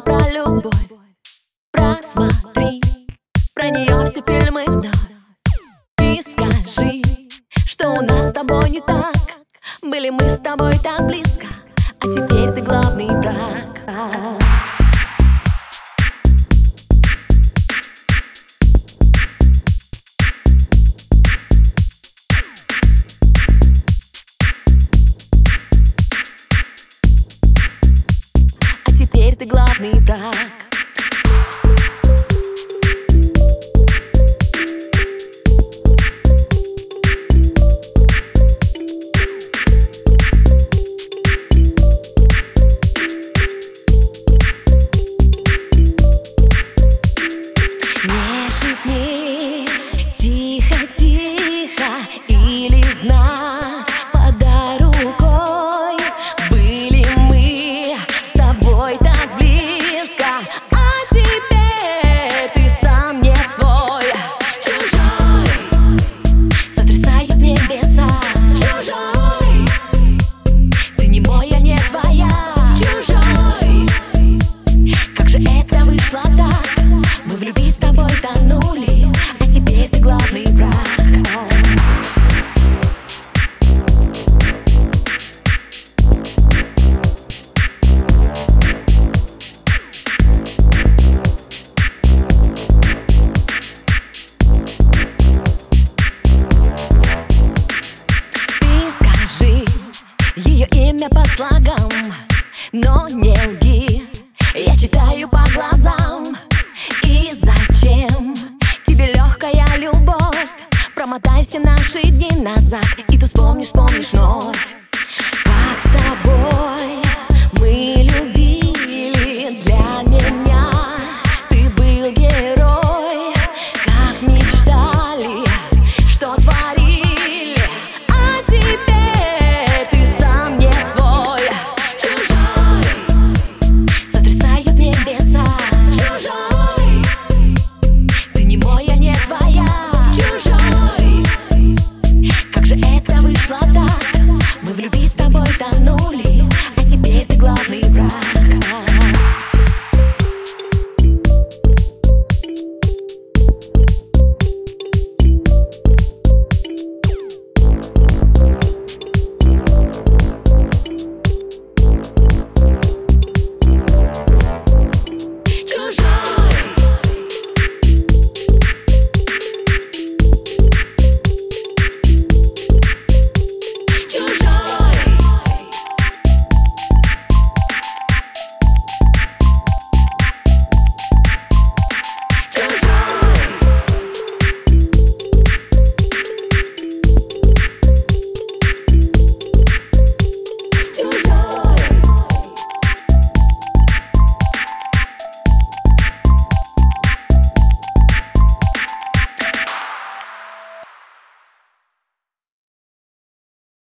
романы про любовь. Просмотри про нее все фильмы. Вновь И скажи, что у нас с тобой не так. Были мы с тобой так близко А теперь ты главный враг ты главный враг тобой тонули А теперь ты главный враг. Ее имя по слогам Но не лги, я читаю по глазам назад. И ты вспомнишь, вспомнишь вновь